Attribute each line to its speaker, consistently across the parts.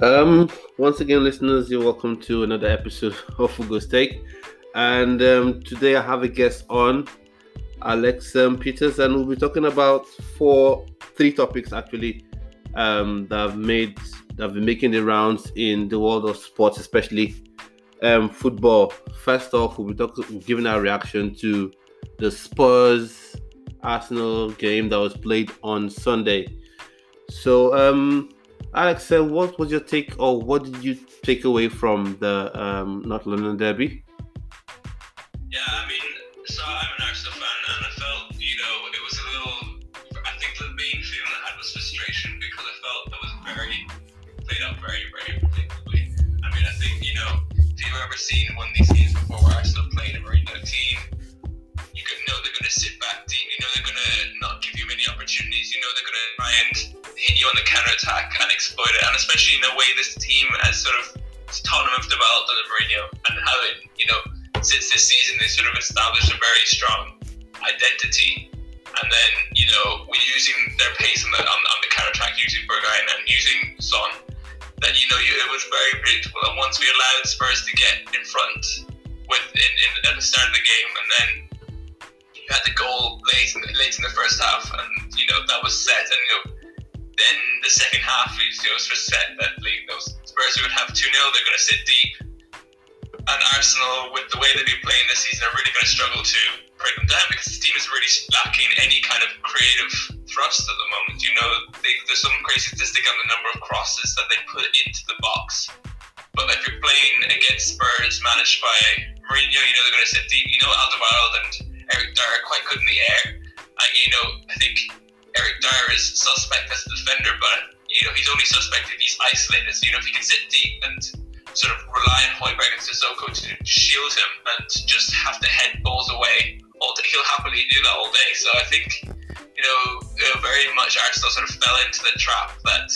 Speaker 1: Um, once again, listeners, you're welcome to another episode of Fugo's Take. And um, today I have a guest on, Alex um, Peters, and we'll be talking about four, three topics actually um, that have made that have been making the rounds in the world of sports, especially um, football. First off, we'll be talking, giving our reaction to the Spurs Arsenal game that was played on Sunday. So, um, Alex, uh, what was your take, or what did you take away from the um, North London Derby?
Speaker 2: Yeah, I mean, so I'm an Arsenal fan, and I felt, you know, it was a little. I think the main feeling I had was frustration because I felt it was very played out very, very predictably. I mean, I think, you know, if you've ever seen one of these games before where Arsenal played a Mourinho team, back deep. You know they're going to not give you many opportunities. You know they're going to try and hit you on the counter attack and exploit it. And especially in the way this team has sort of Tottenham have developed under Mourinho and how it, you know, since this season they sort of established a very strong identity. And then, you know, we're using their pace on the, on, on the counter attack, using Bergwijn and using Son. That you know, you, it was very predictable. And once we allowed Spurs to get in front with in, in, at the start of the game, and then you had the goal late in, late in the first half, and you know that was set. And you know, then the second half, you know, was just set that you know, Spurs would have two 0 They're going to sit deep, and Arsenal, with the way they've been playing this season, are really going to struggle to break them down because this team is really lacking any kind of creative thrust at the moment. You know, they, there's some crazy statistic on the number of crosses that they put into the box. But if you're playing against Spurs managed by Mourinho, you know they're going to sit deep. You know, Alderweireld and Eric are quite good in the air. And, you know, I think Eric Dier is suspect as a defender, but, you know, he's only suspect if he's isolated. So, you know, if he can sit deep and sort of rely on Højbjerg and Sissoko to shield him and just have to head balls away all day, he'll happily do that all day. So I think, you know, very much Arsenal sort of fell into the trap that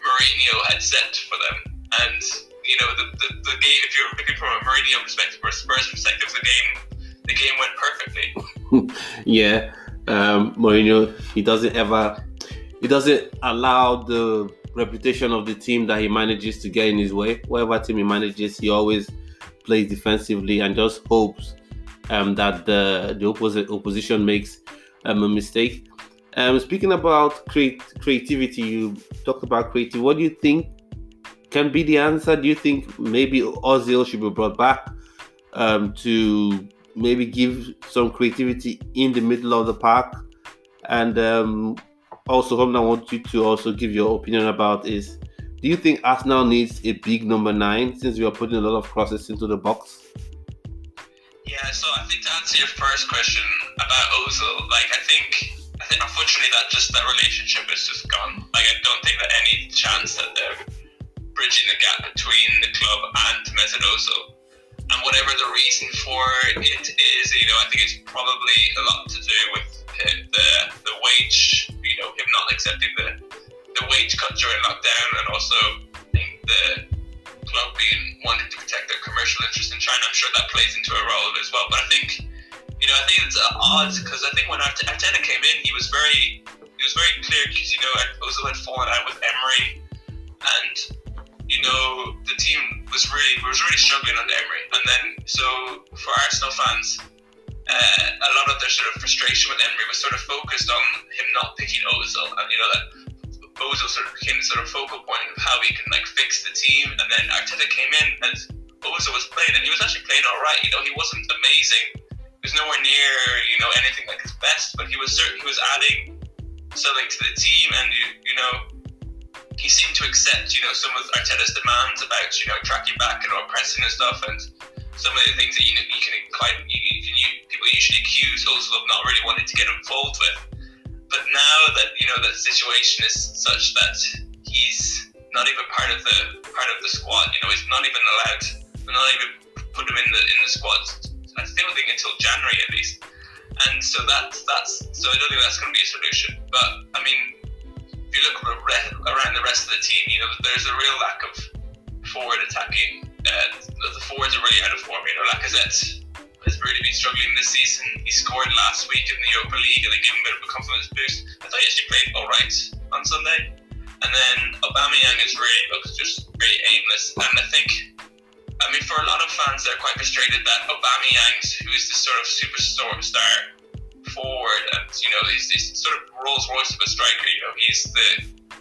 Speaker 2: Mourinho had set for them. And, you know, the, the, the game, if you're looking from a Mourinho perspective or a Spurs perspective, the game, the game went perfectly.
Speaker 1: yeah, um, Mourinho, he doesn't ever, he doesn't allow the reputation of the team that he manages to get in his way. Whatever team he manages, he always plays defensively and just hopes um, that the the opposite opposition makes um, a mistake. Um, speaking about create, creativity, you talked about creativity. What do you think can be the answer? Do you think maybe Ozil should be brought back um, to maybe give some creativity in the middle of the park? And um, also, something I want you to also give your opinion about is do you think Arsenal needs a big number nine since we are putting a lot of crosses into the box?
Speaker 2: Yeah, so I think to answer your first question about Ozil, like I think, I think unfortunately that just that relationship is just gone. Like I don't think that any chance that they're bridging the gap between the club and Mesut Ozil. And whatever the reason for it is, you know, I think it's probably a lot to do with the the wage, you know, him not accepting the the wage cut during lockdown, and also I think the club being wanting to protect their commercial interest in China. I'm sure that plays into a role as well. But I think, you know, I think it's odd because I think when Arteta came in, he was very he was very clear because you know Ozil had fallen out with Emery, was really was really struggling under Emery, and then so for Arsenal fans uh, a lot of their sort of frustration with Emery was sort of focused on him not picking Ozil, and you know that Ozil sort of became the sort of focal point of how he can like fix the team. And then Arteta came in, and Ozil was playing, and he was actually playing all right. You know, he wasn't amazing. He was nowhere near you know anything like his best, but he was certain he was adding something to the team, and you, you know. He seemed to accept, you know, some of Arteta's demands about, you know, tracking back and all pressing and stuff, and some of the things that you, know, you can quite you, you people usually accuse Ozil of not really wanting to get involved with. But now that you know the situation is such that he's not even part of the part of the squad, you know, he's not even allowed, not even put him in the in the squad. I still think until January at least. And so that's that's so I don't think that's going to be a solution. But I mean, if you look around the rest of the team, you know, there's a real lack of forward attacking uh, the forwards are really out of form. You know, Lacazette has really been struggling this season. He scored last week in the Europa League and they gave him a bit of a confidence boost. I thought he actually played all right on Sunday. And then Aubameyang is really looks just really aimless. And I think, I mean, for a lot of fans, they're quite frustrated that Aubameyang, who is this sort of superstar star forward, and you know, he's this sort of Rolls Royce of a striker. You know, he's the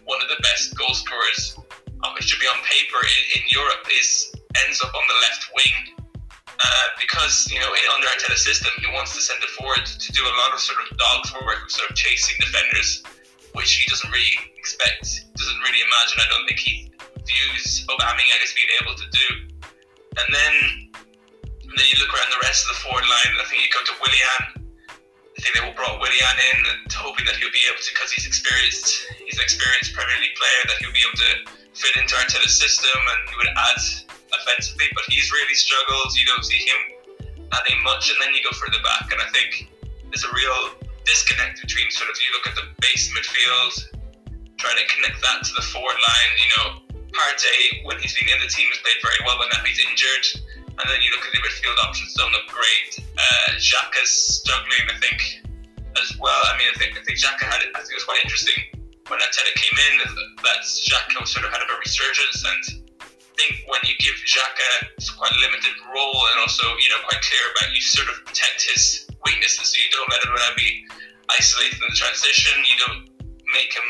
Speaker 2: one of the best goal scorers. Um, it should be on paper in, in Europe. Is ends up on the left wing uh, because you know under Arteta's system, he wants to send it forward to do a lot of sort of dog's work of sort of chasing defenders, which he doesn't really expect, doesn't really imagine. I don't think he views Aubameyang as being able to do. And then, and then you look around the rest of the forward line. I think you go to Willian. I think they will brought Willian in, and hoping that he'll be able to, because he's experienced, he's an experienced Premier League player, that he'll be able to fit into Arteta's system, and he would add offensively, but he's really struggled. You don't see him adding much, and then you go further back, and I think there's a real disconnect between sort of you look at the base midfield, trying to connect that to the forward line. You know, Partey when he's been in the team has played very well, but now he's injured. And then you look at the midfield options, don't look great. Uh, struggling, I think, as well. I mean, I think I think Xhaka had it. I think it was quite interesting when Arteta came in that Xhaka sort of had a resurgence and I think when you give Xhaka quite a limited role and also, you know, quite clear about you sort of protect his weaknesses. So you don't let him be isolated in the transition. You don't make him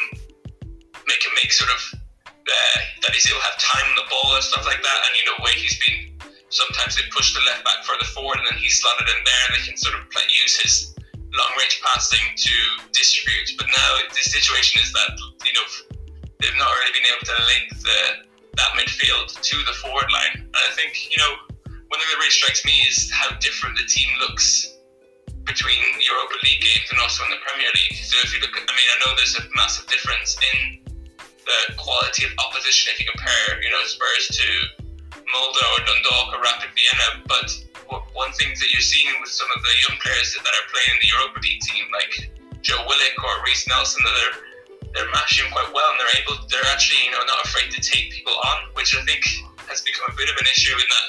Speaker 2: make him make sort of uh, that he'll have time on the ball and stuff like that. And you know, way he's been sometimes they push the left back further forward and then he slotted in there and they can sort of play, use his long range passing to distribute. But now the situation is that you know they've not really been able to link the that midfield to the forward line. And I think, you know, one thing that really strikes me is how different the team looks between Europa League games and also in the Premier League. So if you look at, I mean, I know there's a massive difference in the quality of opposition if you compare, you know, Spurs to Molde or Dundalk or Rapid Vienna, but one thing that you're seeing with some of the young players that are playing in the Europa League team, like Joe Willock or Reiss Nelson, that they're they're matching quite well and they're able they're actually you know not afraid to take people on which I think has become a bit of an issue in that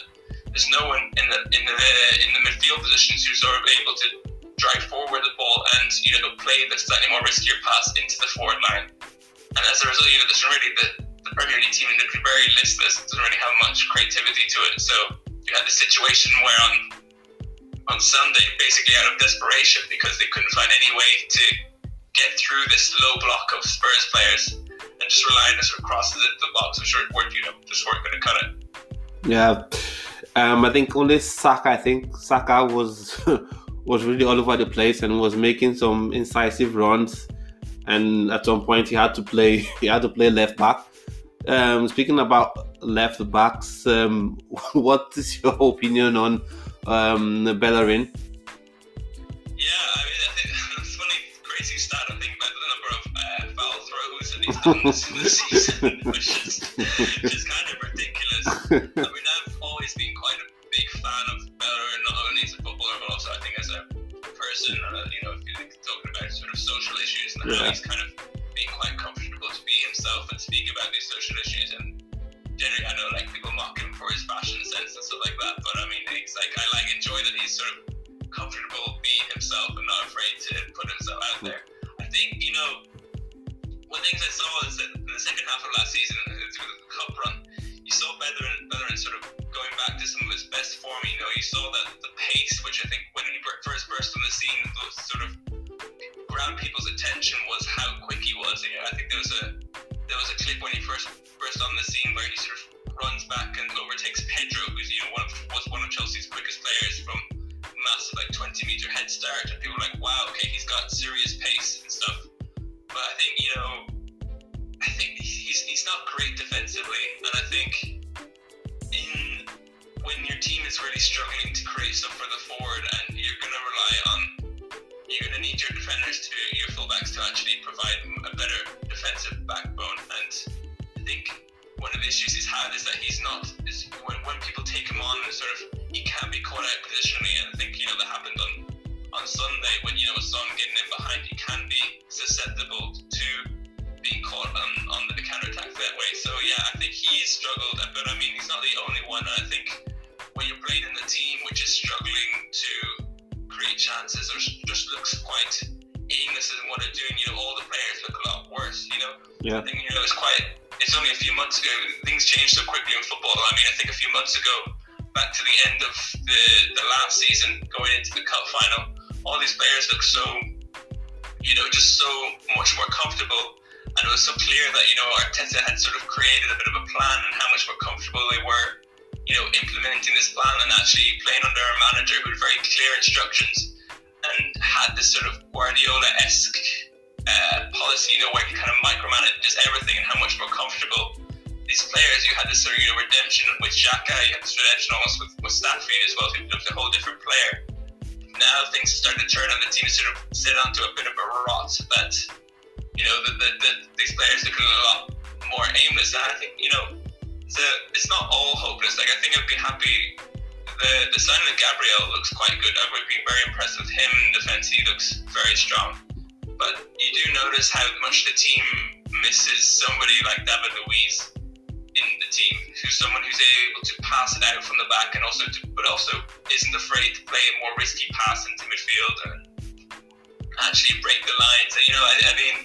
Speaker 2: there's no one in the in the in the midfield positions who's sort of able to drive forward the ball and you know play the slightly more riskier pass into the forward line. And as a result you know there's really the, the Premier League team in the very listless doesn't really have much creativity to it so you had the situation where on on Sunday basically out of desperation because they couldn't find any way to get through this low block of Spurs players and just rely on sort of crosses into the box, which weren't, you know, just weren't going to cut it.
Speaker 1: Yeah. Um, I think only Saka, I think Saka was was really all over the place and was making some incisive runs. And at some point, he had to play. He had to play left back. Um, speaking about left backs, um, what is your opinion on um, Bellerin?
Speaker 2: Yeah, I mean, I think that's funny, crazy stat. I think about the number of uh, foul throws that he's done this season, which is, is kind of ridiculous. I mean, I've always been quite a big fan of Bellerin, not only as a footballer, but also I think as a person. Uh, you know, if you're talking about sort of social issues and yeah. how he's kind of being quite comfortable be himself and speak about these social issues. And generally, I know like people mock him for his fashion sense and stuff like that, but I mean, it's like I like enjoy that he's sort of comfortable being himself and not afraid to put himself out there. I think you know one thing I saw is that in the second half of last season, through the cup run, you saw Bellerin, Bellerin sort of going back to some of his best form. You know, you saw that the pace, which I think when he first burst on the scene, was sort of grabbed people's attention was how quick he was. You know, I think there was a there was a clip when he first burst on the scene where he sort of runs back and overtakes Pedro, they were, you know, implementing this plan and actually playing under a manager with very clear instructions and had this sort of Guardiola esque uh, policy, you know, where he kind of micromanages everything and how much more comfortable these players. You had this sort of, you know, redemption with Xhaka, you had this redemption almost with, with Mustafi as well, who looked a whole different player now things starting to turn and the team sort of sit onto a bit of a rot that, you know, that the, the, these players looking a lot more aimless. And I think, you know, a, it's not all hopeless. Like, I think I'd be happy. The, the signing of Gabriel looks quite good. I would be very impressed with him in defence. He looks very strong. But you do notice how much the team misses somebody like David Luiz in the team, who's someone who's able to pass it out from the back and also, to, but also isn't afraid to play a more risky pass into midfield and actually break the lines. And, you know, I, I mean,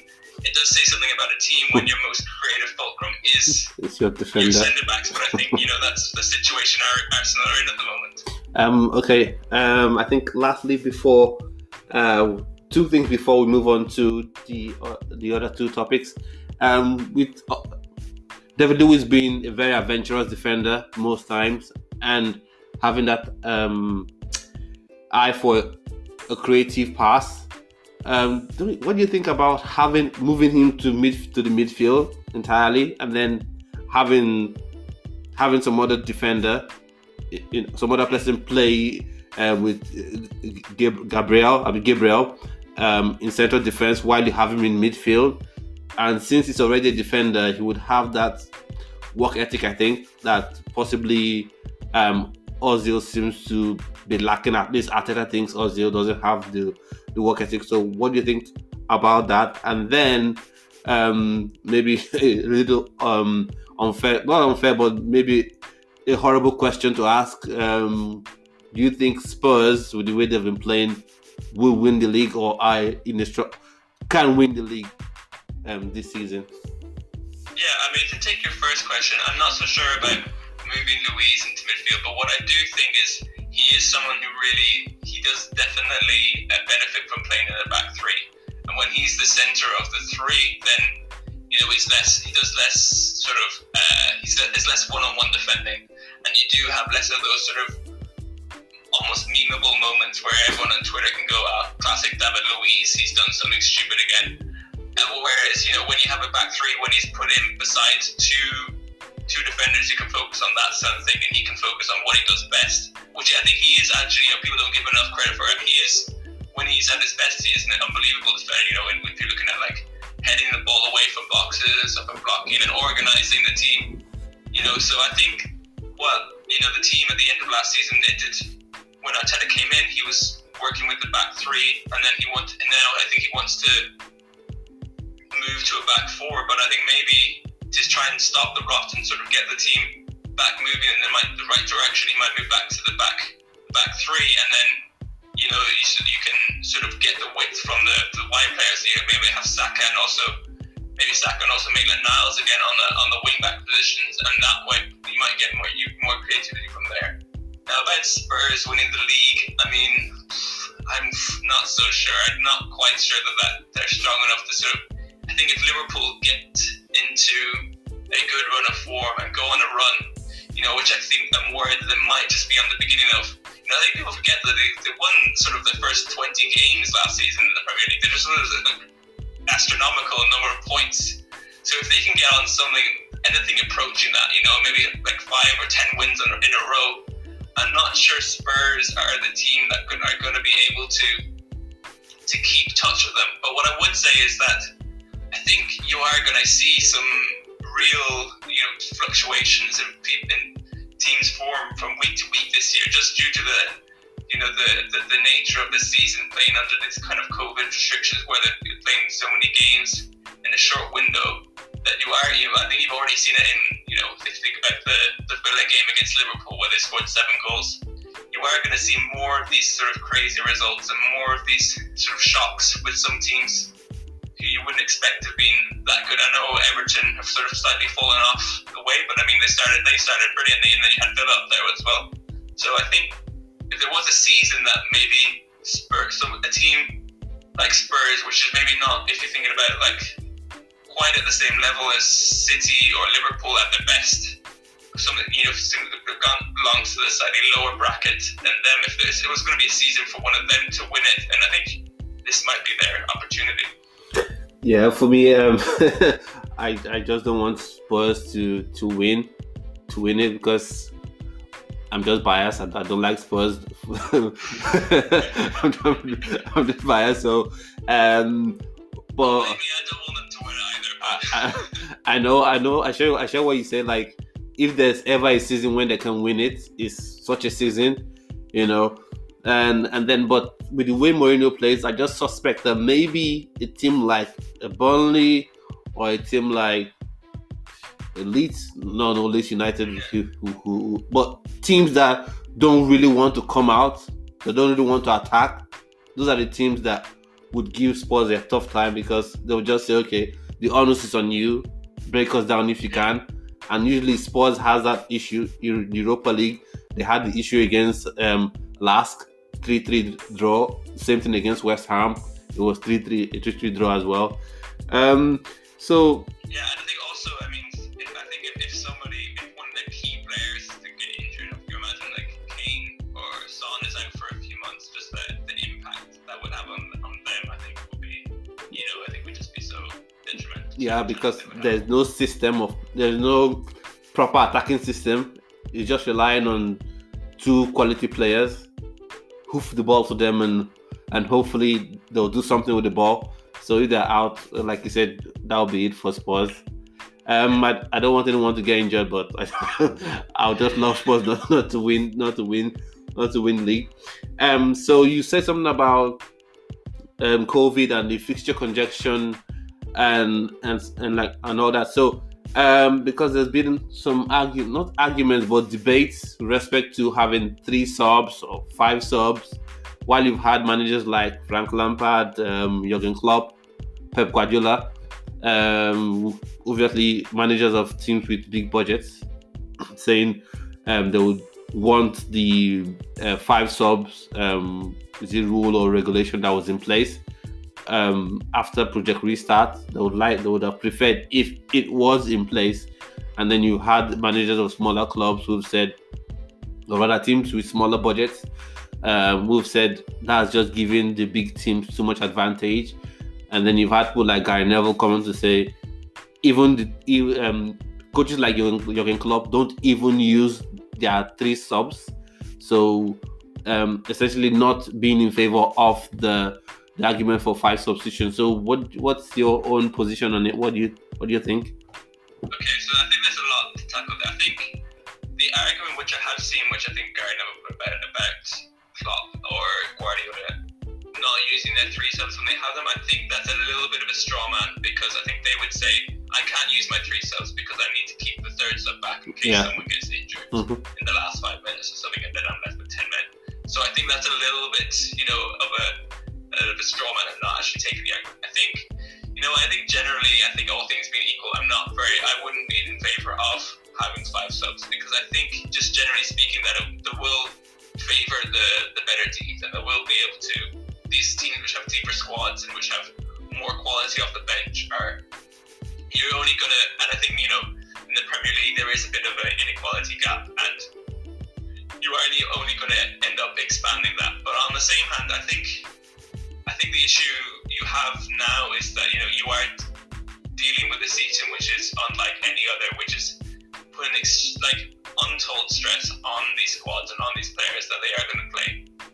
Speaker 2: it does say something about a team when your most creative fulcrum is
Speaker 1: it's your defender.
Speaker 2: Your centre backs, but I think you know that's the situation Arsenal are in at the moment.
Speaker 1: Um, okay. Um, I think lastly, before uh, two things before we move on to the uh, the other two topics, um, with uh, David Luiz being a very adventurous defender most times and having that um, eye for a creative pass. Um, what do you think about having moving him to mid to the midfield entirely, and then having having some other defender, in, some other person play uh, with Gabriel, I mean Gabriel, um, in central defense while you have him in midfield? and since he's already a defender, he would have that work ethic. I think that possibly um, Ozil seems to be lacking. At least Arteta thinks Ozil doesn't have the the work ethic. So, what do you think about that? And then um, maybe a little um, unfair, not unfair, but maybe a horrible question to ask. Um, do you think Spurs, with the way they've been playing, will win the league, or I in the str- can win the league um, this season?
Speaker 2: Yeah, I mean, to take your first question, I'm not so sure about moving Luiz into midfield, but what I do think is he is someone who really, he does definitely benefit from playing in a back three. And when he's the centre of the three, then you know he's less, he does less sort of, uh, he's there's less one-on-one defending, and you do have less of those sort of almost memeable moments where everyone on Twitter can go, "Ah, classic David Luiz, he's done something stupid again." whereas, you know, when you have a back three, when he's put in beside two two defenders, you can focus on that sort of thing, and he can focus on what he does best, which I think he is actually. You know, people don't give enough credit for him. He is when he's at his best, he is an unbelievable defender. You know, and if you're looking at like heading the ball away from boxes, and blocking, and organizing the team, you know. So I think, well, you know, the team at the end of last season, they did when Arteta came in, he was working with the back three, and then he wanted. And now I think he wants to move to a back four, but I think maybe just try and stop the rot and sort of get the team back moving in the, the right direction. He might move back to the back back three, and then you know you, you can sort of get the width from the, the wide players. You maybe have Saka and also maybe Saka and also Maitland Niles again on the on the wing back positions, and that way you might get more you, more creativity from there. Now about Spurs winning the league, I mean. I'm not so sure. I'm not quite sure that, that they're strong enough to sort of I think if Liverpool get into a good run of form and go on a run, you know, which I think I'm worried that they might just be on the beginning of. You know, I think people forget that they, they won sort of the first 20 games last season in the Premier League. They just won an astronomical number of points. So if they can get on something, anything approaching that, you know, maybe like five or 10 wins in a row, I'm not sure Spurs are the team that are going to be able to to keep touch with them. But what I would say is that I think you are going to see some real, you know, fluctuations in, in teams' form from week to week this year, just due to the, you know, the, the, the nature of the season playing under this kind of COVID restrictions, where they're playing so many games in a short window that you are, you know, I think you've already seen it in, you know, if you think about the, the Villa game against Liverpool where they scored seven goals. You are going to see more of these sort of crazy results and more of these sort of shocks with some teams who you wouldn't expect to have been that good. I know Everton have sort of slightly fallen off the way, but I mean they started they started brilliantly, and then you had Villa up there as well. So I think if there was a season that maybe Spurs, some a team like Spurs, which is maybe not if you're thinking about it, like quite at the same level as City or Liverpool at their best. Something you know, that gone belongs to the slightly lower bracket than them. If it was going to be a season for one of them to win it, and I think this might be their opportunity.
Speaker 1: Yeah, for me, um, I I just don't want Spurs to to win to win it because I'm just biased. I, I don't like Spurs. I'm, I'm, just biased. So, um, but
Speaker 2: I don't want them to win either.
Speaker 1: I, I, know, I know. I share, I share what you say. Like, if there's ever a season when they can win it, it's such a season, you know. And and then, but with the way Mourinho plays, I just suspect that maybe a team like a Burnley or a team like Leeds, no, no, Leeds United, who, who, who, but teams that don't really want to come out, they don't really want to attack. Those are the teams that would give Spurs a tough time because they'll just say, okay, the onus is on you, break us down if you can. And usually Spurs has that issue in Europa League. They had the issue against um, LASK, 3-3 draw. Same thing against West Ham. It was 3-3, a 3-3 draw as well. Um, so
Speaker 2: yeah, I think also, I mean, if, I think if, if somebody, if one of the key players to get injured, if you imagine like Kane or Son is out for a few months, just the, the impact that would have on, on them, I think would be, you know, I think would just be so detrimental.
Speaker 1: Yeah, because there's no system of, there's no proper attacking system. It's just relying on two quality players, hoof the ball to them, and and hopefully they'll do something with the ball. So if they're out, like you said, that'll be it for Spurs. Um, I, I don't want anyone to get injured, but I, I'll just love Spurs not, not to win, not to win, not to win league. Um, so you said something about um COVID and the fixture congestion and and and like and all that. So um, because there's been some argue not arguments but debates respect to having three subs or five subs. While you've had managers like Frank Lampard, um, Jurgen Klopp, Pep Guardiola, um, obviously managers of teams with big budgets, saying um, they would want the uh, five subs um, the rule or regulation that was in place um, after Project Restart. They would like they would have preferred if it was in place, and then you had managers of smaller clubs who've said, or rather teams with smaller budgets um, who've said that's just giving the big teams too much advantage. And then you've had people like Gary Neville coming to say, even the um, coaches like Jurgen, Jurgen Klopp don't even use their three subs. So um, essentially not being in favor of the, the argument for five substitutions. So what what's your own position on it? What do you what do you think?
Speaker 2: Okay, so I think there's a lot to tackle there. I think the argument which I have seen, which I think Gary Neville put about, about Klopp or Guardiola not using their three subs when they have them, I think that's a little bit of a straw man because I think they would say, I can't use my three subs because I need to keep the third sub back in case
Speaker 1: Yeah.
Speaker 2: someone gets injured
Speaker 1: Mhm.
Speaker 2: in the last five minutes or something, and then I'm left with 10 men. So I think that's a little bit, you know, of a, a little bit straw man and not actually taking the. I think, you know, I think generally, I think all things being equal, I'm not very, I wouldn't be in favor of having five subs because I think, just generally speaking, that it will favor the, the better teams and they will be able to, these teams which have deeper squads and which have more quality off the bench are, you're only going to, and I think, you know, in the Premier League, there is a bit of an inequality gap and you are only going to end up expanding that. But on the same hand, I think, I think the issue you have now is that, you know, you are dealing with a season which is unlike any other, which is putting ex- like untold stress on these squads and on these players that they are going to play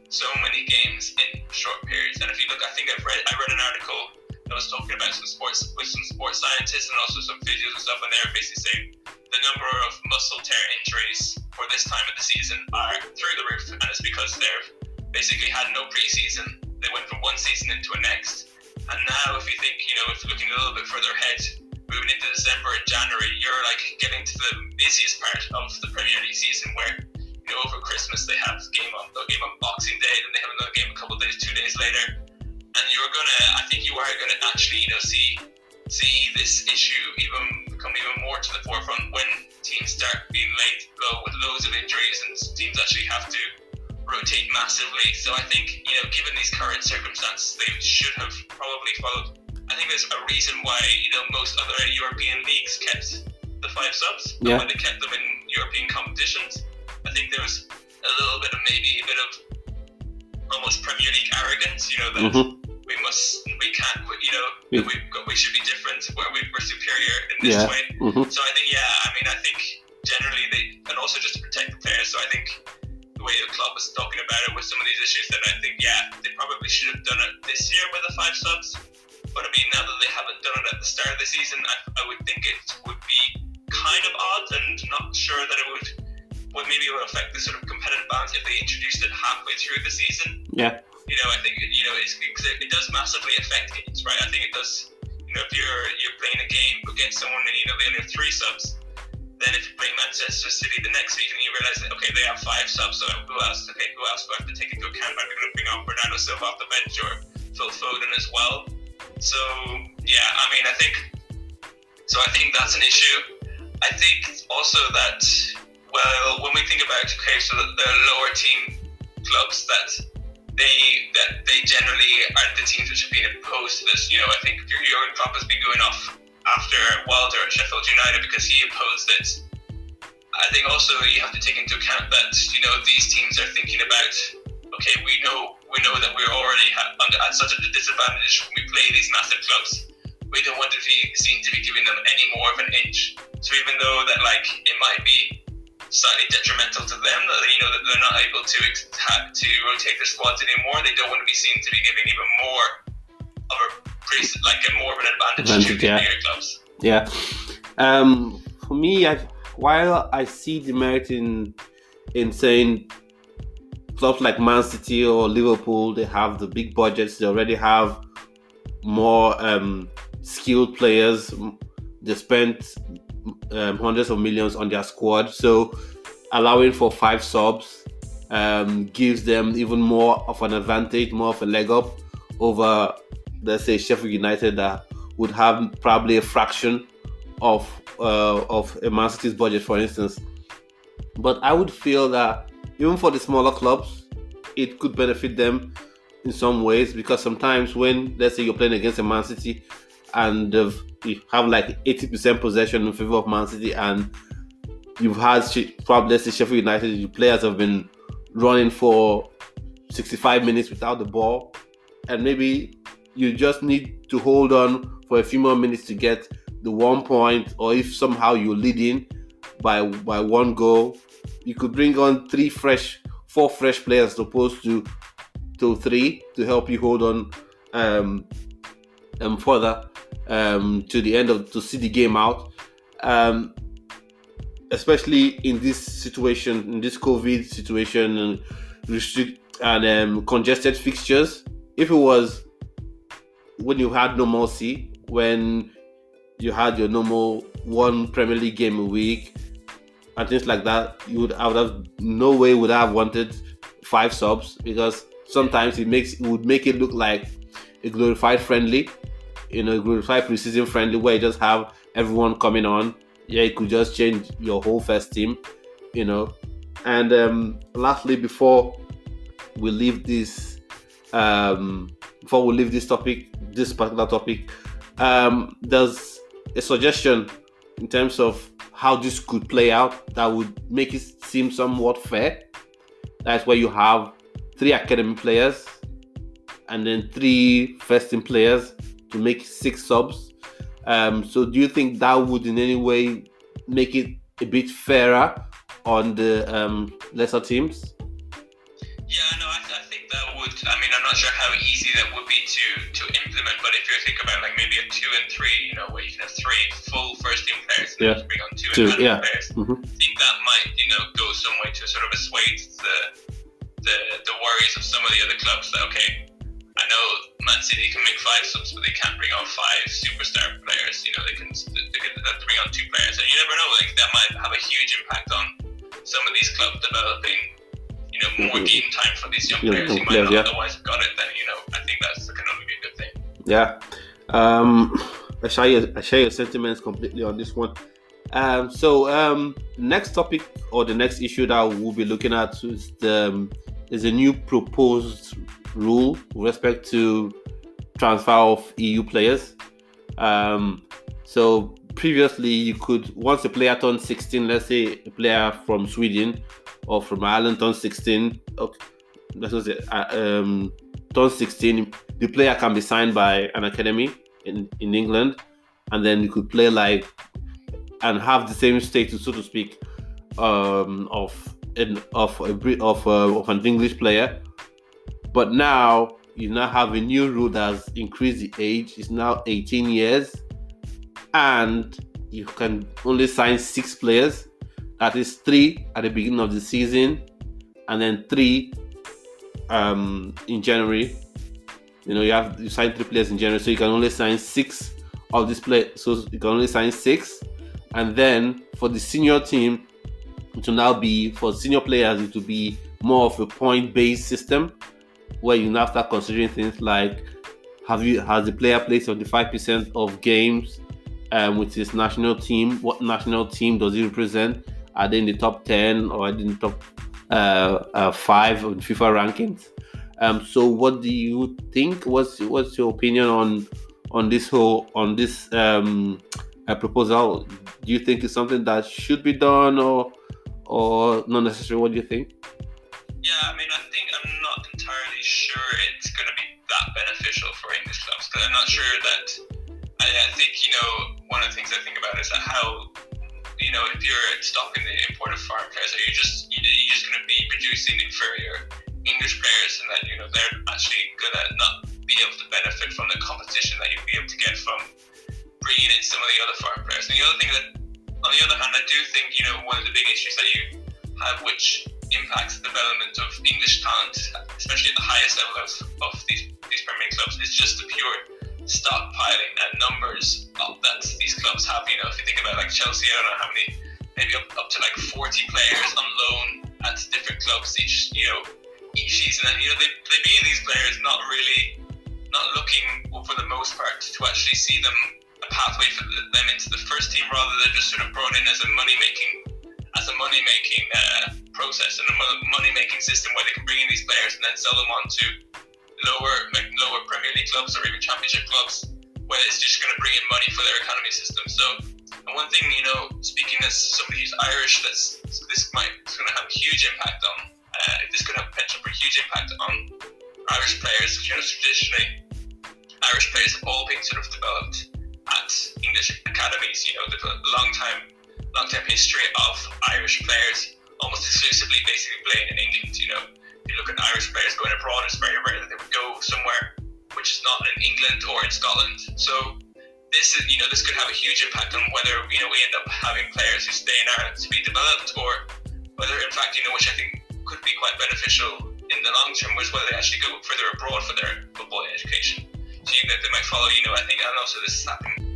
Speaker 2: so many games in short periods. And if you look, I think I've read I read an article that was talking about some sports with some sports scientists and also some physios and stuff, and they were basically saying the number of muscle tear injuries for this time of the season are through the roof, and it's because they've basically had no preseason. They went from one season into a next, and now if you think, you know, if you're looking a little bit further ahead, moving into December and January, you're like getting to the busiest part of the Premier League season where, you know, over Christmas they have a game on the game on Boxing Day, then they have another game a couple of days, two days later. And you're gonna I think you are gonna actually, you know see see this issue even become even more to the forefront when teams start being laid low with loads of injuries and teams actually have to rotate massively. So I think you know, given these current circumstances, they should have probably followed. I think there's a reason why you know most other European leagues kept the five subs.
Speaker 1: Yeah.
Speaker 2: When they kept them in European competitions, I think there was a little bit of maybe a bit of almost Premier League arrogance. You know that.
Speaker 1: Mhm.
Speaker 2: We must, we can't, you know,
Speaker 1: We-
Speaker 2: we, we should be different. Where we, we're superior in this
Speaker 1: Yeah.
Speaker 2: way.
Speaker 1: hmm
Speaker 2: So I think, yeah, I mean, I think generally they, and also just to protect the players. So I think the way the club was talking about it with some of these issues, then I think, yeah, they probably should have done it this year with the five subs. But I mean, now that they haven't done it at the start of the season, I, I would think it would be kind of odd and not sure that it would, would maybe it would affect the sort of competitive balance if they introduced it halfway through the season
Speaker 1: Yeah.
Speaker 2: you know, I think you know it's because it, it does massively affect games, right? I think it does. You know, if you're you're playing a game against someone and you know they only have three subs, then if you play Manchester City the next week and you realize that okay they have five subs, so who else? Okay, who else I have to take into account? They going to bring on Bernardo Silva off the bench or Phil Foden as well? So yeah, I mean, I think so. I think that's an issue. I think also that well, when we think about okay, so the, the lower team clubs that they that they generally are the teams which have been opposed to this. You know, I think Jurgen Klopp has been going off after Wilder at Sheffield United because he opposed it. I think also you have to take into account that you know these teams are thinking about okay, we know we know that we're already under, at such a disadvantage when we play these massive clubs. We don't want to be seen to be giving them any more of an inch. So even though that like it might be slightly detrimental to them that you know that they're not able to to rotate their squads anymore. They don't want to be seen to be giving even more of a like a more of an advantage,
Speaker 1: Advantage,
Speaker 2: to
Speaker 1: yeah.
Speaker 2: bigger clubs.
Speaker 1: Yeah. Um, for me, I, while I see the merit in in saying clubs like Man City or Liverpool, they have the big budgets. They already have more um, skilled players. They spent um, hundreds of millions on their squad, so allowing for five subs um, gives them even more of an advantage, more of a leg up over, let's say, Sheffield United that would have probably a fraction of uh, of a Man City's budget, for instance. But I would feel that even for the smaller clubs, it could benefit them in some ways because sometimes when let's say you're playing against a Man City and you have like 80% possession in favor of Man City and you've had probably let's say Sheffield United, your players have been running for 65 minutes without the ball and maybe you just need to hold on for a few more minutes to get the one point or if somehow you're leading by by one goal you could bring on three fresh four fresh players as opposed to to three to help you hold on um um further um to the end of to see the game out. Um especially in this situation in this covid situation and restrict and um, congested fixtures if it was when you had normalcy when you had your normal one Premier League game a week and things like that, you would I would have no way would I have wanted five subs because sometimes it makes it would make it look like a glorified friendly, you know, glorified preseason friendly where you just have everyone coming on. Yeah, it could just change your whole first team, you know. And um lastly, before we leave this um before we leave this topic, this particular topic, um, there's a suggestion in terms of how this could play out that would make it seem somewhat fair. That's where you have three academy players and then three first team players to make six subs. Um, so, do you think that would in any way make it a bit fairer on the um, lesser teams?
Speaker 2: Yeah, no, I, that would. I mean, I'm not sure how easy that would be to to implement, but if you think about like maybe a two and three, you know, where you can have three full first team players and
Speaker 1: Yeah.
Speaker 2: bring on two,
Speaker 1: Two,
Speaker 2: academy
Speaker 1: yeah.
Speaker 2: players,
Speaker 1: Mhm.
Speaker 2: I think that might, you know, go some way to sort of assuage the the the worries of some of the other clubs. That okay, I know Man City can make five subs, but they can't bring on five superstar these young
Speaker 1: Young
Speaker 2: players might
Speaker 1: players, yeah.
Speaker 2: otherwise got it. Then you know, I think that's can only be a good thing.
Speaker 1: Yeah. Um, I share your, I share your sentiments completely on this one. Um, so um, next topic or the next issue that we'll be looking at is the um, is a new proposed rule with respect to transfer of EU players. Um, so previously, you could once a player turned 16, let's say a player from Sweden or from Ireland turned 16, okay, let's say uh, um, turned 16, the player can be signed by an academy in in England, and then you could play like and have the same status, so to speak, um, of in, of a, of uh, of an English player. But now you now have a new rule that has increased the age. It's now 18 years, and you can only sign six players. That is three at the beginning of the season, and then three um, in January. You know, you have you sign three players in January, so you can only sign six of this play. So you can only sign six, and then for the senior team, it will now be for senior players. It will be more of a point-based system where you now start considering things like have you has the player played 75% of games um, with his national team? What national team does he represent? Are they in the top 10 or are they in the top five on FIFA rankings? Um, so, what do you think? What's what's your opinion on on this whole on this um, uh, proposal? Do you think it's something that should be done or or not necessarily? What do you think?
Speaker 2: Yeah, I mean, I think I'm not entirely sure it's going to be that beneficial for English clubs because I'm not sure that. I, I, think you know one of the things I think about is how you know if you're stopping the import of foreign players, are you just you, you're just going to be producing inferior English players, and then you know they're actually going to not be able to benefit from the competition that you'd be able to get from bringing in some of the other foreign players. And the other thing that, on the other hand, I do think you know one of the big issues that you have, which impacts the development of English talent, especially at the highest level of, of these, these Premier League clubs, is just the pure stockpiling and numbers up that these clubs have. You know, if you think about like Chelsea, I don't know how many, maybe up, up to like 40 players on loan at different clubs each, you know, each season. And, you know, they, they being these players not really, not looking for the most part to actually see them a pathway for them into the first team rather than just sort of brought in as a money making as a money making uh, process and a money making system where they can bring in these players and then sell them on to lower lower Premier League clubs or even Championship clubs where it's just going to bring in money for their economy system. So, and one thing you know, speaking as somebody who's Irish, that's this might it's going to have a huge impact on. Uh, this could have potential for a huge impact on Irish players. You know, traditionally, Irish players have all been sort of developed at English academies. You know, they've a long time long-term history of Irish players almost exclusively basically playing in England. You know, you look at Irish players going abroad, it's very rare that they would go somewhere which is not in England or in Scotland. So this is, you know, this could have a huge impact on whether you know we end up having players who stay in Ireland to be developed, or whether, in fact, you know, which I think could be quite beneficial in the long term, was whether they actually go further abroad for their football education. So know, they might follow. You know, I think, and also this is happening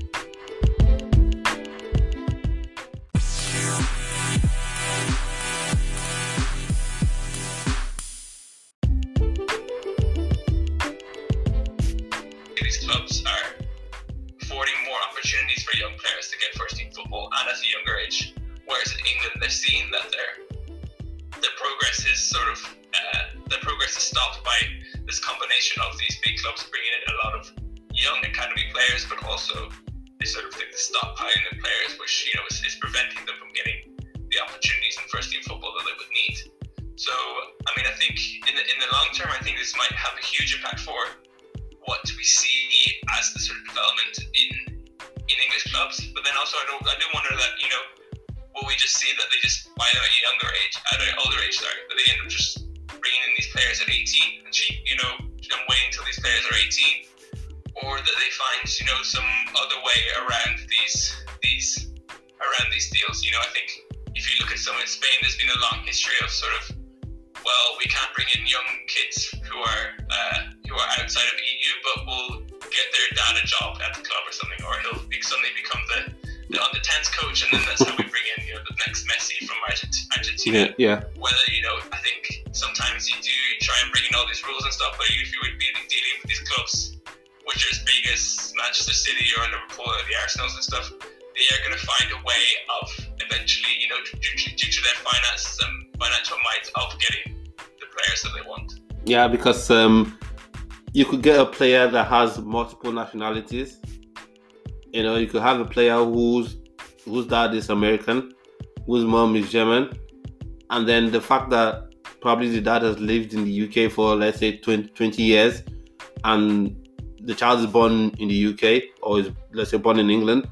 Speaker 2: clubs are affording more opportunities for young players to get first team football and at a younger age. Whereas in England, they're seeing that their progress is sort of uh, progress is stopped by this combination of these big clubs bringing in a lot of young academy players, but also they sort of think the stockpiling of players, which you know is, is preventing them from getting the opportunities in first team football that they would need. So, I mean, I think in the, in the long term, I think this might have a huge impact for what do we see as the sort of development in in English clubs. But then also, I do I do wonder that you know, will we just see that they just by a younger age, at an older age, sorry, that they end up just bringing in these players at 18 and cheap, you know, and waiting until these players are 18, or that they find you know some other way around these these around these deals. You know, I think if you look at some in Spain, there's been a long history of sort of well, we can't bring in young kids who are uh, who are outside of but we'll get their dad a job at the club or something, or he'll suddenly become the, the under tens coach, and then that's how we bring in you know the next Messi from Argentina.
Speaker 1: Yeah, yeah.
Speaker 2: Whether you know, I think sometimes you do try and bring in all these rules and stuff, but if you would be dealing with these clubs which are as big as Manchester City or Liverpool or the Arsenals and stuff, they are going to find a way of eventually, you know, due, due, due to their finances and financial might of getting the players that they want.
Speaker 1: Yeah, because um, you could get a player that has multiple nationalities. You know, you could have a player whose whose dad is American, whose mom is German, and then the fact that probably the dad has lived in the UK for let's say 20, 20 years, and the child is born in the UK or is let's say born in England,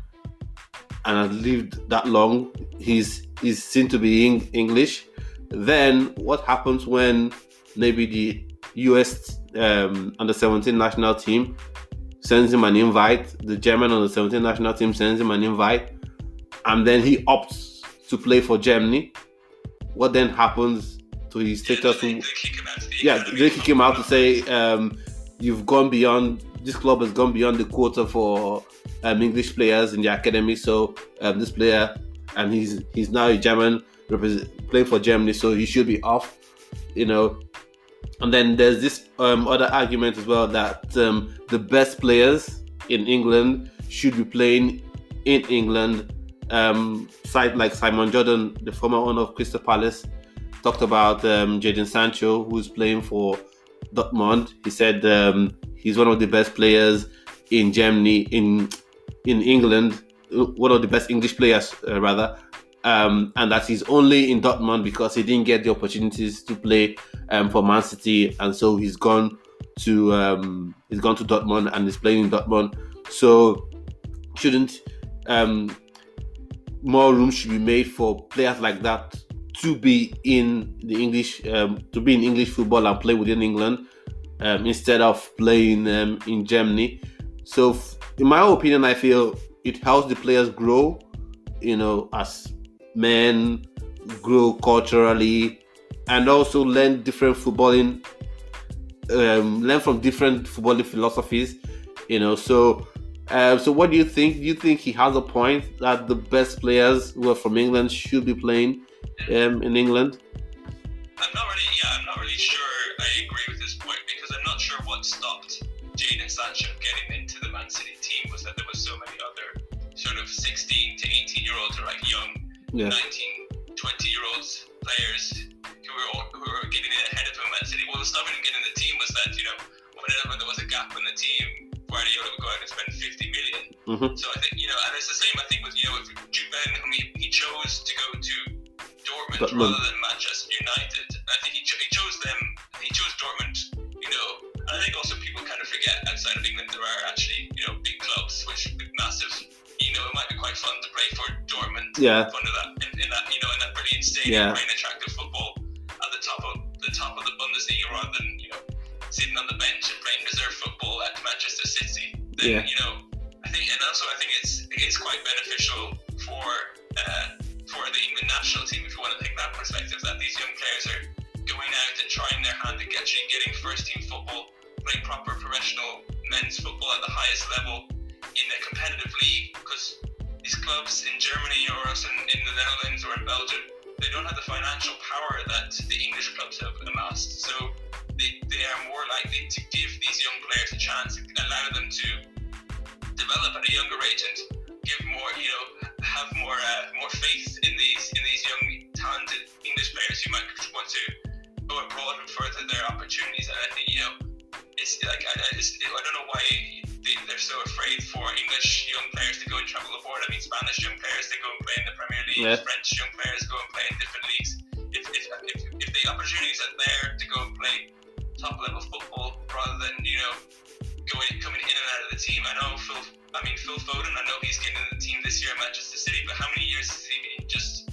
Speaker 1: and has lived that long, he's he's seen to be in English. Then what happens when maybe the US um, under 17 national team sends him an invite, the German under 17 national team sends him an invite, and then he opts to play for Germany. What then happens to his status?
Speaker 2: Yeah,
Speaker 1: yeah, they kick him out to say um, you've gone beyond. This club has gone beyond the quota for um, English players in the academy. So um, this player, and he's he's now a German playing for Germany, so he should be off. You know, and then there's this um, other argument as well that um, the best players in England should be playing in England. Um, side like Simon Jordan, the former owner of Crystal Palace, talked about um, Jadon Sancho, who's playing for Dortmund. He said um, he's one of the best players in Germany, in in England, one of the best English players, uh, rather um, and that he's only in Dortmund because he didn't get the opportunities to play um, for Man City, and so he's gone to um, he's gone to Dortmund and is playing in Dortmund. So shouldn't um, more room should be made for players like that to be in the English um, to be in English football and play within England um, instead of playing in Germany. So, in my opinion, I feel it helps the players grow, you know, as men grow culturally and also learn different footballing um, learn from different footballing philosophies you know. So uh, so what do you think? Do you think he has a point that the best players who are from england should be playing um, in england?
Speaker 2: I'm not really yeah i'm not really sure i agree with this point because i'm not sure what stopped Jadon Sancho getting into the Man City team was that there was so many other sort of 16 to 18 year olds or like young yeah. 19, 20 year olds players who were, who were getting in ahead of him at City. What was stopping him getting in the team was that, you know, whenever there was a gap in the team, Guardiola would go out and spend 50 million. Mm-hmm. So I think, you know, and it's the same, I think, with, you know, with Jude Bellingham, he, he chose to go to Dortmund but, rather than Manchester United. I think he, cho- he chose them, he chose Dortmund, you know, and I think also people kind of forget outside of England there are might be quite fun to play for Dortmund.
Speaker 1: Yeah.
Speaker 2: Under that, in, in, that, you know, in that brilliant stadium, yeah. playing attractive football at the top of the top of the Bundesliga, rather than you know sitting on the bench and playing reserve football at Manchester City. Then yeah. you know, I think, and also I think it's it's quite beneficial for uh, for the England national team if you want to take that perspective that these young players are going out and trying their hand at actually getting first team football, playing proper professional men's football at the highest level in a competitive league because these clubs in Germany or in, in the Netherlands or in Belgium, they don't have the financial power that the English clubs have amassed. So they, they are more likely to give these young players a chance, allow them to develop at a younger age and give more, you know, have more uh, more faith in these in these young talented English players who might want to go abroad and further their opportunities. And I think you know, it's like I, it's, I don't know why they're so afraid for English young players Spanish young players to go and play in the Premier League, yeah. French young players go and play in different leagues. If, if, if, if the opportunities are there to go and play top level football rather than, you know, going coming in and out of the team. I know Phil, I mean, Phil Foden, I know he's getting in the team this year at Manchester City, but how many years has he been just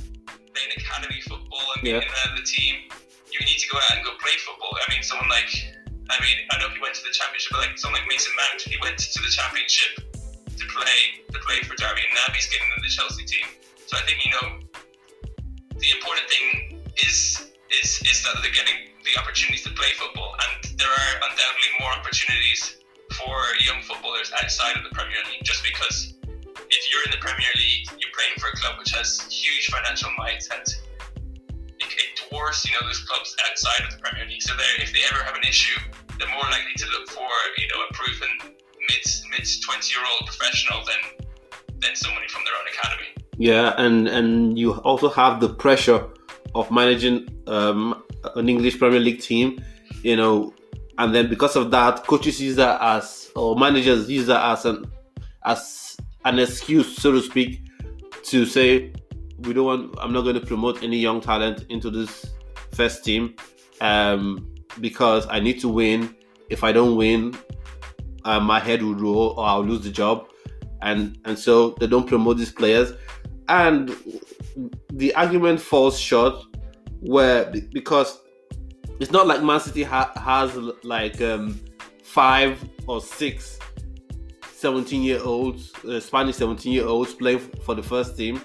Speaker 2: playing academy football and being yeah. in and out of the team? You need to go out and go play football. I mean, someone like I mean, I know he went to the championship, but like someone like Mason Mount, he went to the championship to play play for Derby, and now he's getting in the Chelsea team. So I think you know the important thing is is is that they're getting the opportunities to play football, and there are undoubtedly more opportunities for young footballers outside of the Premier League. Just because if you're in the Premier League, you're playing for a club which has huge financial might and it dwarfs, you know, those clubs outside of the Premier League. So if they ever have an issue, they're more likely to look for, you know, a proven mid mid twenty year old professional than than somebody from their own academy.
Speaker 1: Yeah, and and you also have the pressure of managing um, an English Premier League team, you know, and then because of that, coaches use that as or managers use that as an as an excuse, so to speak, to say we don't want. I'm not going to promote any young talent into this first team um, because I need to win. If I don't win, uh, my head will roll or I'll lose the job, and and so they don't promote these players, and the argument falls short where because it's not like Man City ha- has like um, five or six 17 year olds, uh, Spanish 17 year olds playing for the first team.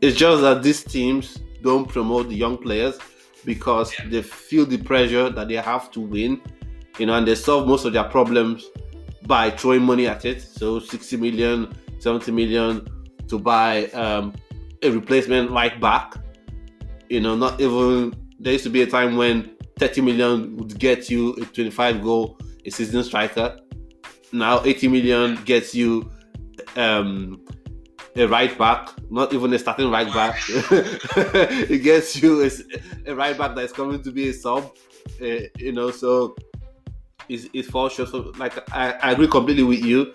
Speaker 1: It's just that these teams don't promote the young players because they feel the pressure that they have to win, you know, and they solve most of their problems by throwing money at it. So 60 million, 70 million to buy um, a replacement right back. You know, not even there used to be a time when 30 million would get you a 25 goal a season striker. Now 80 million gets you um, a right back, not even a starting right back. it gets you a, a, right back that's coming to be a sub. Uh, you know, so it, it falls short. So, like, I, I agree completely with you.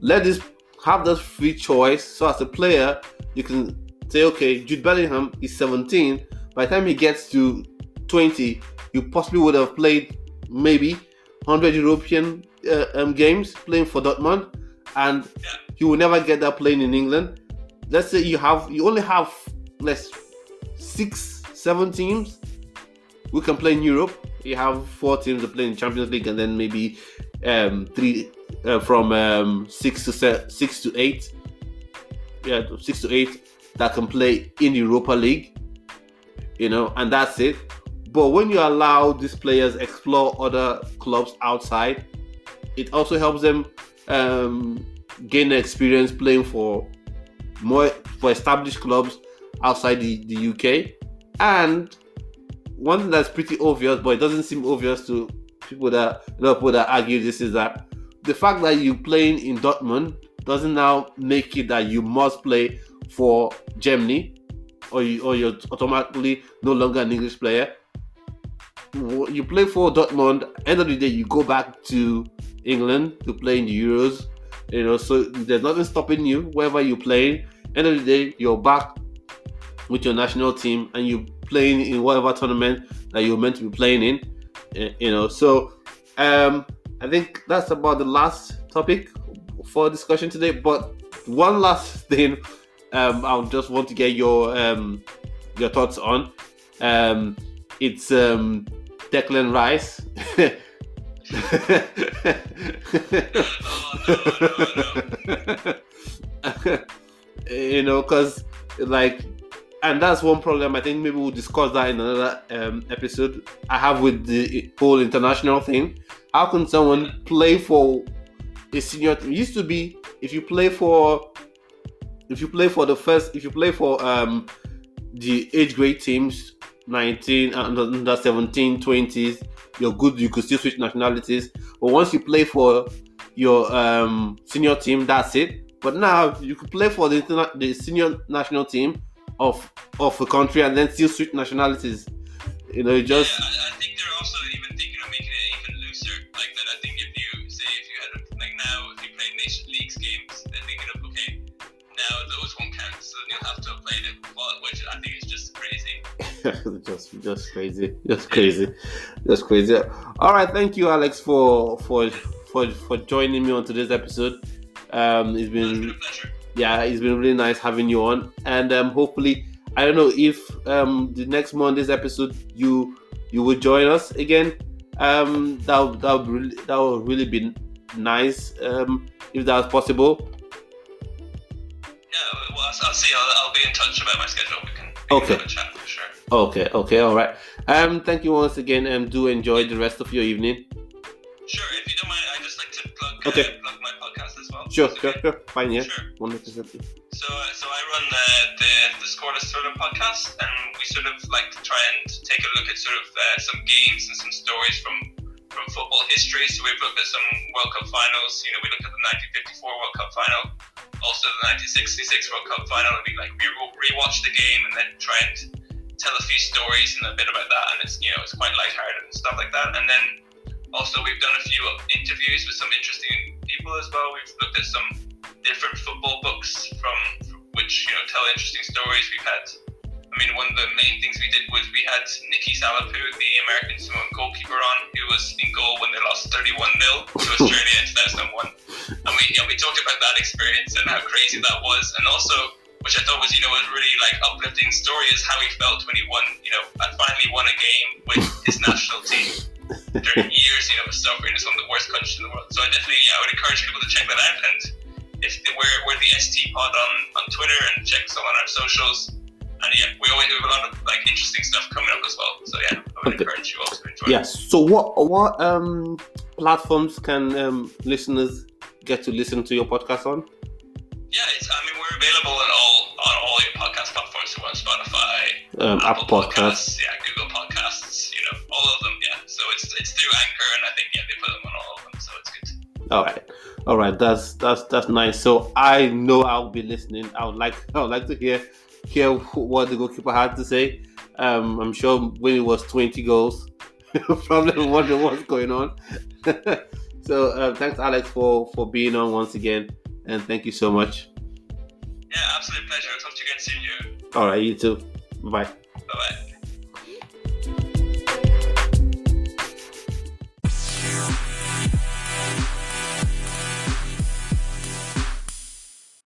Speaker 1: Let this have this free choice. So, as a player, you can say, okay, Jude Bellingham is 17. By the time he gets to 20, you possibly would have played maybe 100 European uh, um, games playing for Dortmund, and you will never get that playing in England. Let's say you have you only have less six, seven teams we can play in Europe. You have four teams that play in Champions League, and then maybe um, three uh, from um, six to se- six to eight. Yeah, six to eight that can play in Europa League. You know, and that's it. But when you allow these players explore other clubs outside, it also helps them um, gain experience playing for more for established clubs outside the, the UK. And one thing that's pretty obvious, but it doesn't seem obvious to people that you know, people that argue this is that the fact that you playing in Dortmund doesn't now make it that you must play for Germany or you or you're automatically no longer an English player. You play for Dortmund, end of the day you go back to England to play in the Euros. You know, so there's nothing stopping you wherever you play. End of the day, you're back with your national team and you playing in whatever tournament that you're meant to be playing in. You know, so um, I think that's about the last topic for discussion today. But one last thing, um, I just want to get your um, your thoughts on. Um, it's um, Declan Rice. you know, because like, and that's one problem. I think maybe we'll discuss that in another um, episode I have with the whole international thing. How can someone play for a senior team? It used to be if you play for if you play for the first if you play for um the age grade teams 19 under, under 17 20s you're good you could still switch nationalities but once you play for your um senior team that's it but now you could play for the the senior national team of of a country and then still switch nationalities you know just
Speaker 2: Yeah, I, I think they're also even thinking of making it even looser. Like that, I think if you say if you had a like now if you play Nation Leagues games, they're thinking of okay, now those won't count, so you'll have to have played it, which I think is just crazy.
Speaker 1: just just crazy just crazy just crazy all right thank you alex for for for for joining me on today's episode um it's
Speaker 2: It's been
Speaker 1: been
Speaker 2: a pleasure.
Speaker 1: Yeah it's been really nice having you on and um hopefully i don't know if um the next monday's episode you you will join us again um that would- that would really that would really be nice um if that was possible
Speaker 2: Yeah, well, I'll, I'll see. I'll, I'll be in touch about my schedule. We can, we
Speaker 1: Okay.
Speaker 2: can have a chat for sure.
Speaker 1: okay okay all right um thank you once again and do enjoy the rest of your evening
Speaker 2: Sure, if you don't mind, I just like to plug
Speaker 1: Okay.
Speaker 2: uh, plug as well.
Speaker 1: sure sure
Speaker 2: okay?
Speaker 1: sure fine yeah
Speaker 2: Sure.
Speaker 1: 100%
Speaker 2: So, so I run uh, the the Scoreless Thriller podcast, and we sort of like to try and take a look at sort of uh, some games and some stories from from football history. So we've looked at some World Cup finals. You know, we looked at the 1954 World Cup final, also the 1966 World Cup final. And we like we rewatch the game and then try and tell a few stories and a bit about that. And it's you know it's quite lighthearted and stuff like that. And then also we've done a few interviews with some interesting people as well. We've looked at some different football books from, from which you know tell interesting stories. We've had I mean, one of the main things we did was we had Nicky Salapu, the American Samoan goalkeeper, on, who was in goal when they lost 31 0 to Australia in 2001. And we, you know, we talked about that experience and how crazy that was. And also, which I thought was, you know, a really like uplifting story is how he felt when he won, you know, finally won a game with his national team. During years, you know, of suffering is one of the worst countries in the world. So I definitely, yeah, I would encourage people to check that out. And if we're, we're the ST Pod on, on Twitter and check some on our socials and yeah, we always have a lot of like interesting stuff coming up as well. So yeah, I would okay. encourage you all to enjoy.
Speaker 1: Yes. So what what um platforms can um, listeners get to listen to your podcast on?
Speaker 2: Yeah, it's, I mean we're available on all on all your podcast platforms. So on Spotify,
Speaker 1: um, Apple, Podcasts,
Speaker 2: Podcasts, yeah, Google Podcasts, all of them. Yeah. So it's it's through Anchor, and I think yeah they put them on all of them. So it's good.
Speaker 1: All right. All right, that's that's that's nice. So I know I'll be listening. I would like I would like to hear hear what the goalkeeper had to say. Um, I'm sure when it was 20 goals, probably wondering what's going on. so uh, thanks, Alex, for for being on once again, and thank you so much.
Speaker 2: Yeah, absolute pleasure. I'll talk to you again soon. You.
Speaker 1: All right, you too. Bye.
Speaker 2: Bye bye.